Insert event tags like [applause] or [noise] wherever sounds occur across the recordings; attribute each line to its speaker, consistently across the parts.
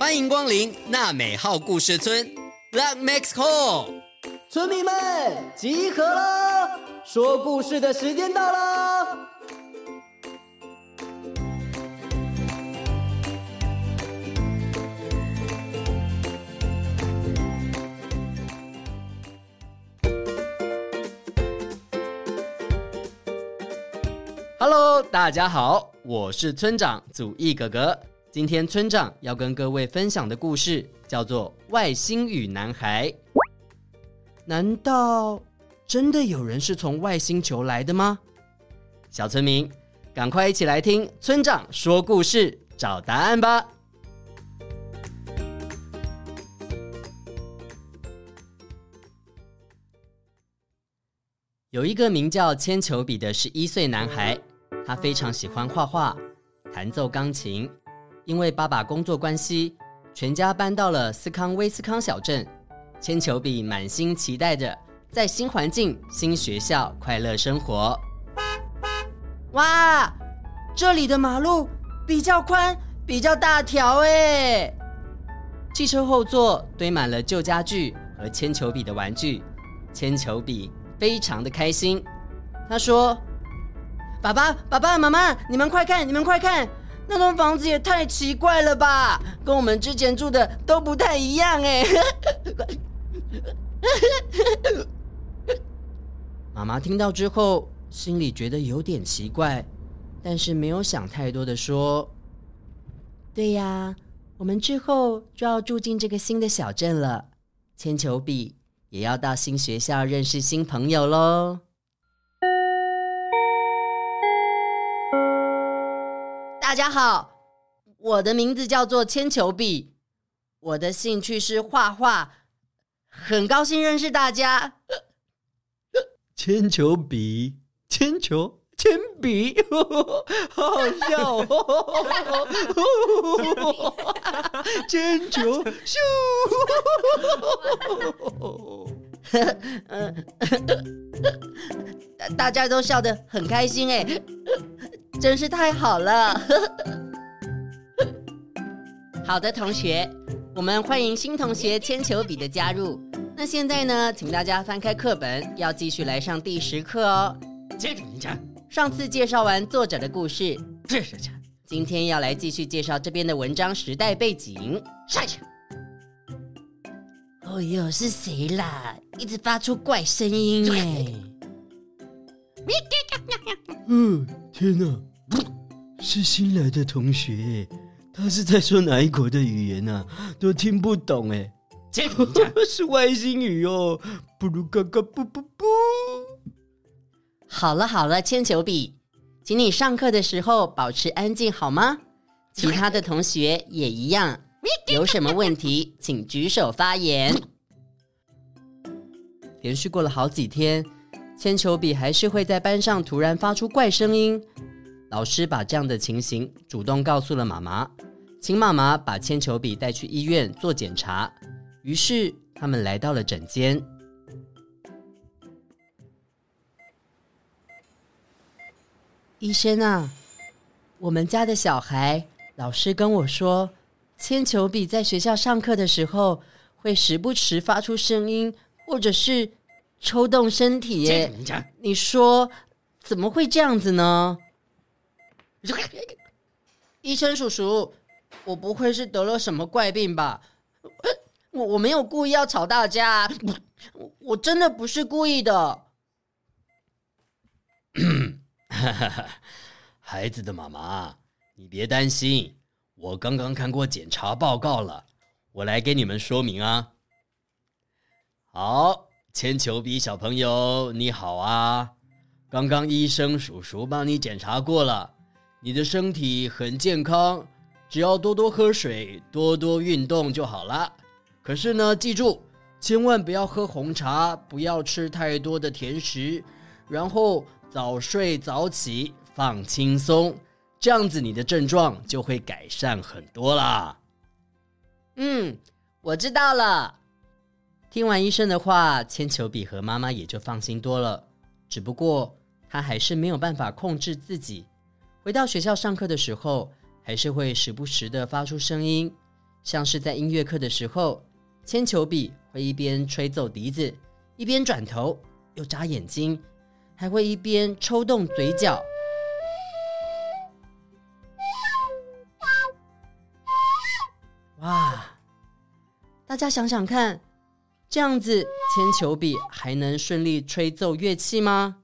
Speaker 1: 欢迎光临娜美号故事村，Luck Makes Whole。
Speaker 2: 村民们集合了，说故事的时间到了。
Speaker 1: Hello，大家好，我是村长祖义哥哥。今天村长要跟各位分享的故事叫做《外星语男孩》。难道真的有人是从外星球来的吗？小村民，赶快一起来听村长说故事，找答案吧。有一个名叫铅球笔的十一岁男孩，他非常喜欢画画、弹奏钢琴。因为爸爸工作关系，全家搬到了斯康威斯康小镇。铅球比满心期待着在新环境、新学校快乐生活。哇，这里的马路比较宽，比较大条哎！汽车后座堆满了旧家具和铅球比的玩具，铅球比非常的开心。他说：“爸爸，爸爸妈妈，你们快看，你们快看！”那栋房子也太奇怪了吧，跟我们之前住的都不太一样哎。[laughs] 妈妈听到之后，心里觉得有点奇怪，但是没有想太多的说：“对呀，我们之后就要住进这个新的小镇了，铅球比也要到新学校认识新朋友喽。”大家好，我的名字叫做铅球笔，我的兴趣是画画，很高兴认识大家。
Speaker 3: 铅球笔，铅球，铅笔，好好笑哦！铅球，咻！[laughs]
Speaker 1: 大家都笑得很开心哎。真是太好了！[laughs] 好的，同学，我们欢迎新同学铅球笔的加入。那现在呢，请大家翻开课本，要继续来上第十课哦。接着上次介绍完作者的故事，是是是，今天要来继续介绍这边的文章时代背景。下去。哦哟，是谁啦？一直发出怪声音哎！
Speaker 3: 嗯，天哪！是新来的同学，他是在说哪一国的语言啊？都听不懂哎。[laughs] 是外星语哦！布鲁嘎嘎布布布。
Speaker 1: 好了好了，铅球笔，请你上课的时候保持安静好吗？其他的同学也一样。[laughs] 有什么问题，请举手发言。连续过了好几天，铅球笔还是会在班上突然发出怪声音。老师把这样的情形主动告诉了妈妈，请妈妈把铅球笔带去医院做检查。于是他们来到了诊间。医生啊，我们家的小孩，老师跟我说，铅球笔在学校上课的时候会时不时发出声音，或者是抽动身体。你说怎么会这样子呢？[laughs] 医生叔叔，我不会是得了什么怪病吧？[laughs] 我我没有故意要吵大家，我 [laughs] 我真的不是故意的。[coughs]
Speaker 3: 孩子的妈妈，你别担心，我刚刚看过检查报告了，我来给你们说明啊。好，铅球比小朋友你好啊，刚刚医生叔叔帮你检查过了。你的身体很健康，只要多多喝水，多多运动就好了。可是呢，记住，千万不要喝红茶，不要吃太多的甜食，然后早睡早起，放轻松，这样子你的症状就会改善很多啦。
Speaker 1: 嗯，我知道了。听完医生的话，铅球比和妈妈也就放心多了。只不过他还是没有办法控制自己。回到学校上课的时候，还是会时不时的发出声音，像是在音乐课的时候，铅球笔会一边吹奏笛子，一边转头又眨眼睛，还会一边抽动嘴角。哇！大家想想看，这样子铅球笔还能顺利吹奏乐器吗？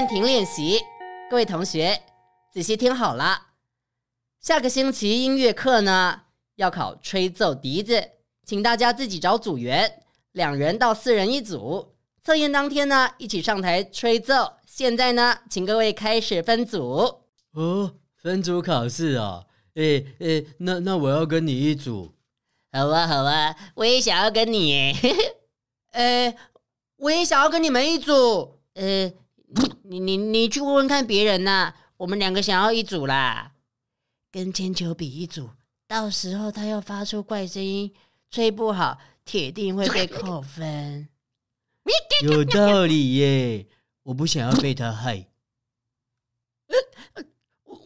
Speaker 1: 暂停练习，各位同学仔细听好了。下个星期音乐课呢，要考吹奏笛子，请大家自己找组员，两人到四人一组。测验当天呢，一起上台吹奏。现在呢，请各位开始分组。
Speaker 3: 哦，分组考试啊！诶诶，那那我要跟你一组。
Speaker 1: 好啊好啊，我也想要跟你。[laughs] 诶，我也想要跟你们一组。呃，你你你去问问看别人呐。我们两个想要一组啦，跟铅球比一组。到时候他要发出怪声音，吹不好，铁定会被扣分。[laughs]
Speaker 3: 有道理耶，我不想要被他害。[laughs]
Speaker 1: 我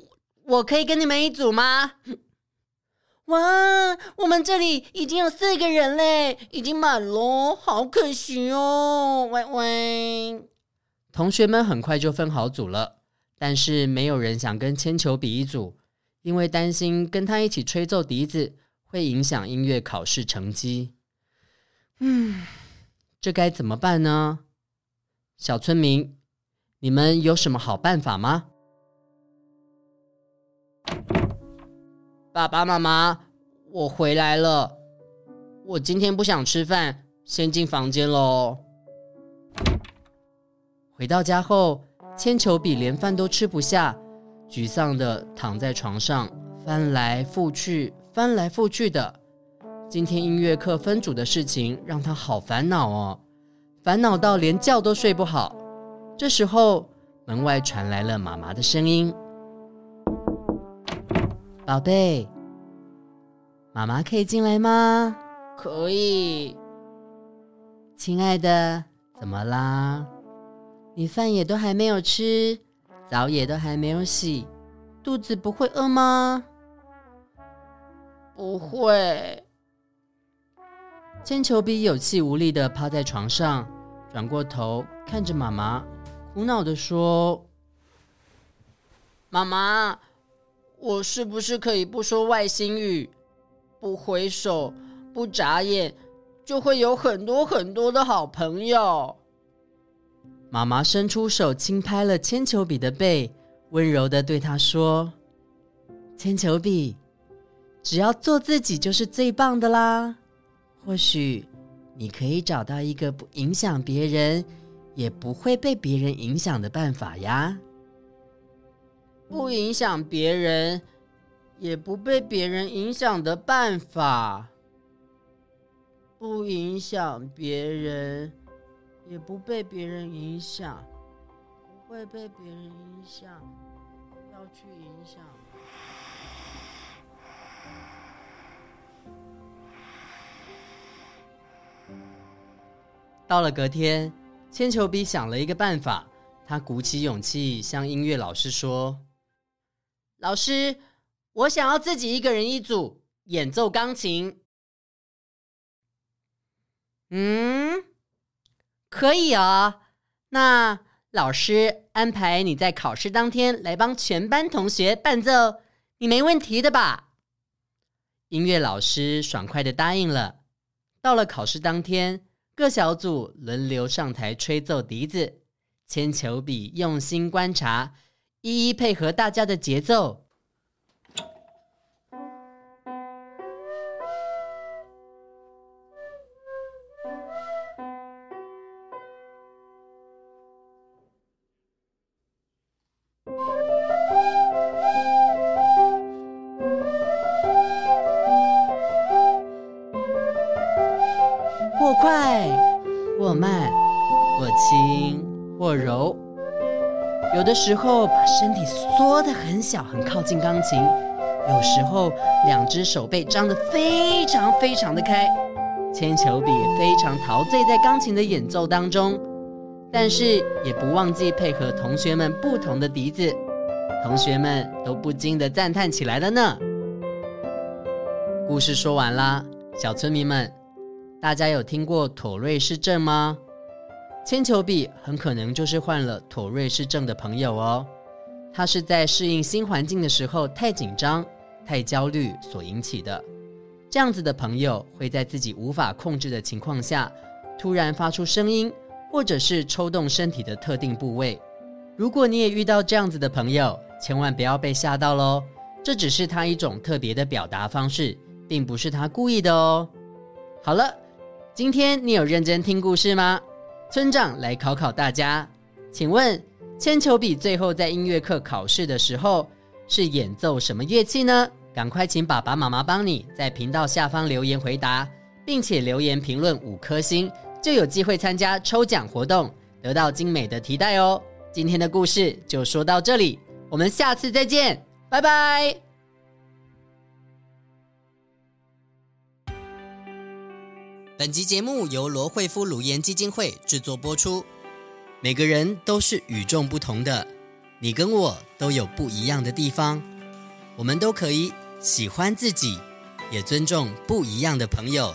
Speaker 1: 我可以跟你们一组吗？哇，我们这里已经有四个人嘞，已经满了，好可惜哦。喂喂，同学们很快就分好组了，但是没有人想跟铅球比一组，因为担心跟他一起吹奏笛子会影响音乐考试成绩。嗯。这该怎么办呢？小村民，你们有什么好办法吗？爸爸妈妈，我回来了。我今天不想吃饭，先进房间喽。回到家后，铅球比连饭都吃不下，沮丧的躺在床上，翻来覆去，翻来覆去的。今天音乐课分组的事情让他好烦恼哦，烦恼到连觉都睡不好。这时候，门外传来了妈妈的声音：“宝贝，妈妈可以进来吗？”“可以。”“亲爱的，怎么啦？你饭也都还没有吃，澡也都还没有洗，肚子不会饿吗？”“不会。”铅球比有气无力的趴在床上，转过头看着妈妈，苦恼的说：“妈妈，我是不是可以不说外星语，不回首，不眨眼，就会有很多很多的好朋友？”妈妈伸出手轻拍了铅球笔的背，温柔地对他说：“铅球笔，只要做自己就是最棒的啦。”或许你可以找到一个不影响别人，也不会被别人影响的办法呀。不影响别人，也不被别人影响的办法。不影响别人，也不被别人影响，不会被别人影响，要去影响。到了隔天，铅球比想了一个办法。他鼓起勇气向音乐老师说：“老师，我想要自己一个人一组演奏钢琴。”“嗯，可以啊。那老师安排你在考试当天来帮全班同学伴奏，你没问题的吧？”音乐老师爽快的答应了。到了考试当天。各小组轮流上台吹奏笛子，铅球比用心观察，一一配合大家的节奏。柔，有的时候把身体缩得很小，很靠近钢琴；有时候两只手背张得非常非常的开。铅球笔非常陶醉在钢琴的演奏当中，但是也不忘记配合同学们不同的笛子，同学们都不禁的赞叹起来了呢。故事说完啦，小村民们，大家有听过妥瑞氏症吗？铅球笔很可能就是患了妥瑞氏症的朋友哦。他是在适应新环境的时候太紧张、太焦虑所引起的。这样子的朋友会在自己无法控制的情况下，突然发出声音，或者是抽动身体的特定部位。如果你也遇到这样子的朋友，千万不要被吓到喽，这只是他一种特别的表达方式，并不是他故意的哦。好了，今天你有认真听故事吗？村长来考考大家，请问铅球笔最后在音乐课考试的时候是演奏什么乐器呢？赶快请爸爸妈妈帮你在频道下方留言回答，并且留言评论五颗星，就有机会参加抽奖活动，得到精美的提袋哦。今天的故事就说到这里，我们下次再见，拜拜。本集节目由罗惠夫乳研基金会制作播出。每个人都是与众不同的，你跟我都有不一样的地方，我们都可以。喜欢自己，也尊重不一样的朋友。